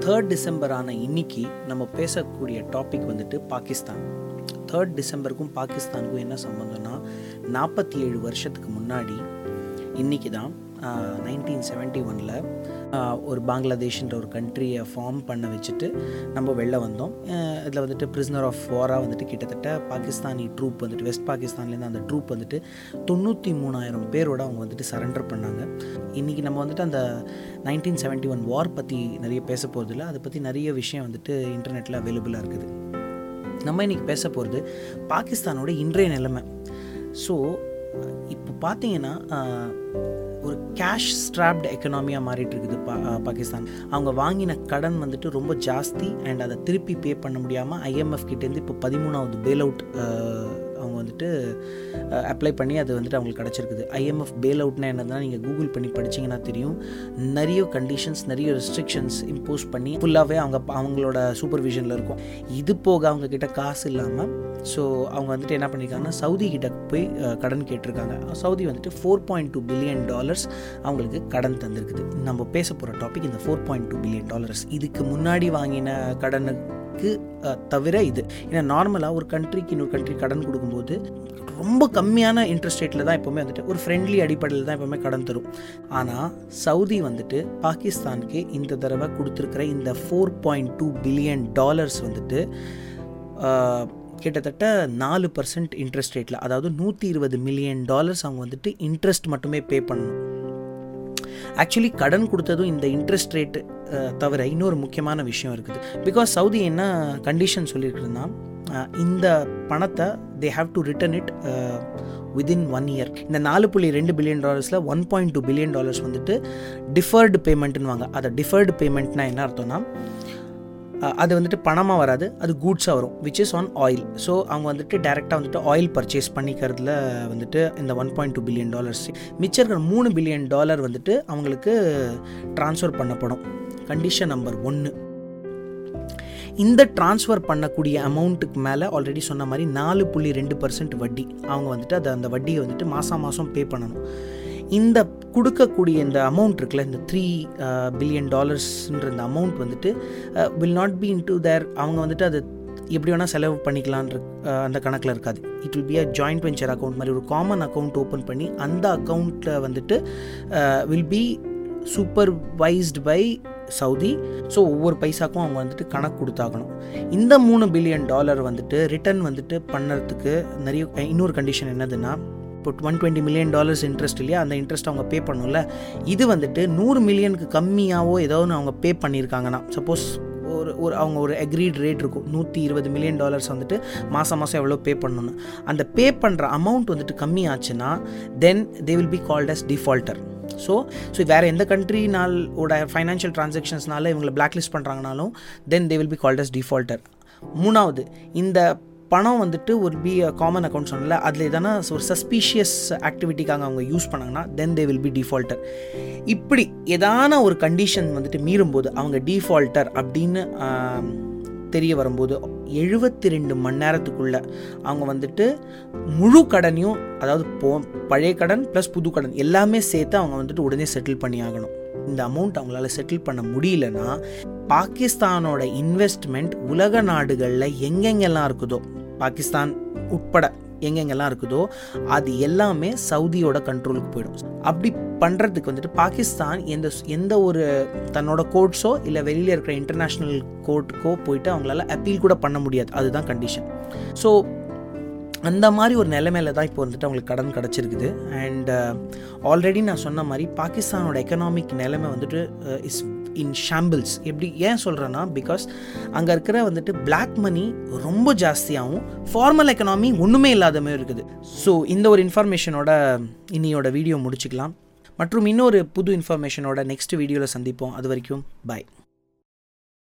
Third டிசம்பரான இன்னைக்கு நம்ம பேசக்கூடிய டாபிக் வந்துட்டு பாகிஸ்தான். தேர்ட் டிசம்பருக்கும் பாகிஸ்தானுக்கும் என்ன சம்மந்தம்னா நாற்பத்தி ஏழு வருஷத்துக்கு முன்னாடி இன்னைக்கு தான் நைன்டீன் செவன்ட்டி ஒனில் ஒரு பங்களாதேஷ்ன்ற ஒரு கண்ட்ரியை ஃபார்ம் பண்ண வச்சுட்டு நம்ம வெளில வந்தோம். இதில் வந்துட்டு பிரிஸ்னர் ஆஃப் வாராக வந்துட்டு கிட்டத்தட்ட பாகிஸ்தானி ட்ரூப் வந்துட்டு வெஸ்ட் பாகிஸ்தான்லேருந்து அந்த ட்ரூப் வந்துட்டு தொண்ணூற்றி மூணாயிரம் பேரோட அவங்க வந்துட்டு சரண்டர் பண்ணாங்க. இன்றைக்கி நம்ம வந்துட்டு அந்த நைன்டீன் செவன்ட்டி ஒன் வார் பற்றி நிறைய பேச போகிறதில்ல அதை பற்றி நிறைய விஷயம் வந்துட்டு இன்டர்நெட்டில் அவைலபிளாக இருக்குது. நம்ம இன்றைக்கி பேச போகிறது பாகிஸ்தானோட இன்றைய நிலைமை. ஸோ இப்போ பார்த்தீங்கன்னா ஒரு கேஷ் ஸ்ட்ராப்டு எக்கனாமியாக மாறிட்டு இருக்குது பா பாகிஸ்தான். அவங்க வாங்கின கடன் வந்துட்டு ரொம்ப ஜாஸ்தி அண்ட் அதை திருப்பி பே பண்ண முடியாமல் ஐஎம்எஃப் கிட்டேருந்து இப்போ பதிமூணாவது பேல் அவுட் வந்துட்டு அப்ளை பண்ணி அது வந்துட்டு அவங்களுக்கு கிடச்சிருக்குது. ஐஎம்எஃப் பேல் அவுட்னா என்னதுன்னா நீங்கள் கூகுள் பண்ணி படிச்சிங்கன்னா தெரியும். நிறைய கண்டிஷன்ஸ் நிறைய ரெஸ்ட்ரிக்ஷன்ஸ் இம்போஸ் பண்ணி ஃபுல்லாகவே அவங்க அவங்களோட சூப்பர்விஷனில் இருக்கும். இது போக அவங்க கிட்ட காசு இல்லாமல் ஸோ அவங்க வந்துட்டு என்ன பண்ணியிருக்காங்கன்னா சவுதி கிட்ட போய் கடன் கேட்டிருக்காங்க. சவுதி வந்துட்டு four point two billion dollars அவங்களுக்கு கடன் தந்திருக்குது. நம்ம பேச போகிற டாபிக் இந்த four point two billion dollars இதுக்கு முன்னாடி வாங்கின கடனுக்கு தவிர இது. ஏன்னா நார்மலாக ஒரு கண்ட்ரிக்கு இன்னொரு கண்ட்ரி கடன் கொடுக்கும்போது ரொம்ப கம்மியான இன்ட்ரெஸ்ட் ரேட்டில் தான் எப்போவுமே வந்துட்டு ஒரு ஃப்ரெண்ட்லி அடிப்படையில் தான் எப்போவுமே கடன் தரும். ஆனால் சவுதி வந்துட்டு பாகிஸ்தானுக்கு இந்த தடவை கொடுத்துருக்கிற இந்த four point two billion dollars வந்துட்டு கிட்டத்தட்ட நாலு பர்சன்ட் இன்ட்ரெஸ்ட் ரேட்டில் அதாவது நூற்றி இருபது மில்லியன் டாலர்ஸ் அவங்க வந்துட்டு இன்ட்ரெஸ்ட் மட்டுமே பே பண்ணணும். ஆக்சுவலி கடன் கொடுத்ததும் இந்த இன்ட்ரெஸ்ட் ரேட்டு தவிர இன்னொரு முக்கியமான விஷயம் இருக்குது. பிகாஸ் சவுதி என்ன கண்டிஷன் சொல்லியிருக்குதுன்னா இந்த பணத்தை they have to return it within one year இந்த நாலு புள்ளி ரெண்டு billion டாலர்ஸில் one point two billion dollars வந்துட்டு டிஃபர்டு பேமெண்ட்னுவாங்க அதை டிஃபர்டு பேமெண்ட்னா என்ன அர்த்தம்னா அது வந்துட்டு பணமாக வராது. அது கூட்ஸாக வரும் which is on oil so அவங்க வந்துட்டு டேரெக்டாக வந்துட்டு ஆயில் பர்ச்சேஸ் பண்ணிக்கிறதுல வந்துட்டு இந்த one point two billion dollars மிச்சம் இருக்கிற மூணு பில்லியன் டாலர் வந்துட்டு அவங்களுக்கு ட்ரான்ஸ்ஃபர் பண்ணப்படும். கண்டிஷன் நம்பர் ஒன்று இந்த ட்ரான்ஸ்ஃபர் பண்ணக்கூடிய அமௌண்ட்டுக்கு மேலே ஆல்ரெடி சொன்ன மாதிரி நாலு புள்ளி ரெண்டு பர்சன்ட் வட்டி. அவங்க வந்துட்டு அதை அந்த வட்டியை வந்துட்டு மாதம் மாதம் பே பண்ணணும். இந்த கொடுக்கக்கூடிய இந்த அமௌண்ட் இருக்குல்ல இந்த த்ரீ பில்லியன் டாலர்ஸ்ன்ற இந்த அமௌண்ட் வந்துட்டு will not be into their அவங்க வந்துட்டு அது எப்படி வேணால் செலவு பண்ணிக்கலான்ற uh, அந்த கணக்கில் இருக்காது. It will be a joint venture account மாதிரி ஒரு காமன் அக்கௌண்ட் ஓப்பன் பண்ணி அந்த அக்கௌண்ட்டில் வந்துட்டு will be supervised by Saudi so ஒவ்வொரு பைசாக்கும் அவங்க வந்துட்டு கணக்கு கொடுத்தாகணும். இந்த மூணு பில்லியன் டாலர் வந்துட்டு ரிட்டர்ன் வந்துட்டு பண்ணுறதுக்கு நிறைய இன்னொரு கண்டிஷன் என்னதுன்னா இப்போ one twenty million dollars interest இல்லையா? அந்த இன்ட்ரெஸ்ட் அவங்க பே பண்ணல இது வந்துட்டு நூறு மில்லியனுக்கு கம்மியாகவோ ஏதோ ஒன்று அவங்க பே பண்ணியிருக்காங்கன்னா சப்போஸ் ஒரு ஒரு அவங்க ஒரு அக்ரீட் ரேட் இருக்கும். நூற்றி இருபது மில்லியன் டாலர்ஸ் வந்துட்டு மாதம் மாதம் எவ்வளோ பே பண்ணணும்னு. அந்த பே பண்ணுற அமௌண்ட் வந்துட்டு கம்மியாச்சுன்னா then they will be called as defaulter so so வேறு எந்த கண்ட்ரினால் ஓட ஃபைனான்ஷியல் டிரான்சாக்ஷன்ஸ்னால இவங்களை blacklist பண்ணுறாங்கனாலும் then they will be called as defaulter மூணாவது இந்த பணம் வந்துட்டு ஒரு பி காமன் அக்கௌண்ட் சொன்னல அதில் எதனா ஒரு சஸ்பீஷியஸ் ஆக்டிவிட்டிக்காக அவங்க யூஸ் பண்ணாங்கன்னா then they will be defaulter இப்படி எதான ஒரு கண்டிஷன் வந்துட்டு மீறும்போது அவங்க டிஃபால்ட்டர் அப்படின்னு தெரிய வரும்போது எழுபத்தி ரெண்டு மணி நேரத்துக்குள்ளே அவங்க வந்துட்டு முழு கடனையும் அதாவது போ பழைய கடன் ப்ளஸ் புது கடன் எல்லாமே சேர்த்து அவங்க வந்துட்டு உடனே செட்டில் பண்ணி ஆகணும். இந்த அமௌண்ட் அவங்களால செட்டில் பண்ண முடியலன்னா பாகிஸ்தானோட இன்வெஸ்ட்மெண்ட் உலக நாடுகளில் எங்கெங்கெல்லாம் இருக்குதோ பாகிஸ்தான் உட்பட எங்கெங்கெல்லாம் இருக்குதோ அது எல்லாமே சவுதியோட கண்ட்ரோலுக்கு போயிடும். அப்படி பண்ணுறதுக்கு வந்துட்டு பாகிஸ்தான் எந்த எந்த ஒரு தன்னோட கோர்ட்ஸோ இல்லை வெளியில் இருக்கிற இன்டர்நேஷ்னல் கோர்ட்டுக்கோ போயிட்டு அவங்களால அப்பீல் கூட பண்ண முடியாது. அதுதான் கண்டிஷன் ஸோ அந்த மாதிரி ஒரு நிலைமையில தான் இப்போ வந்துட்டு அவங்களுக்கு கடன் கிடச்சிருக்குது. அண்ட் ஆல்ரெடி uh, நான் சொன்ன மாதிரி பாகிஸ்தானோட எக்கனாமிக் நிலைமை வந்துட்டு uh, இஸ் இன் ஷாம்பிள்ஸ் எப்படி ஏன் சொல்கிறேன்னா பிகாஸ் அங்கே இருக்கிற வந்துட்டு பிளாக் மணி ரொம்ப ஜாஸ்தியாகவும் ஃபார்மல் எக்கனாமி ஒன்றுமே இல்லாத மாதிரி இருக்குது. ஸோ இந்த ஒரு இன்ஃபர்மேஷனோட இன்னியோட வீடியோ முடிச்சுக்கலாம். மற்றும் இன்னொரு புது இன்ஃபர்மேஷனோட நெக்ஸ்ட் வீடியோவில் சந்திப்போம். அது வரைக்கும் பாய்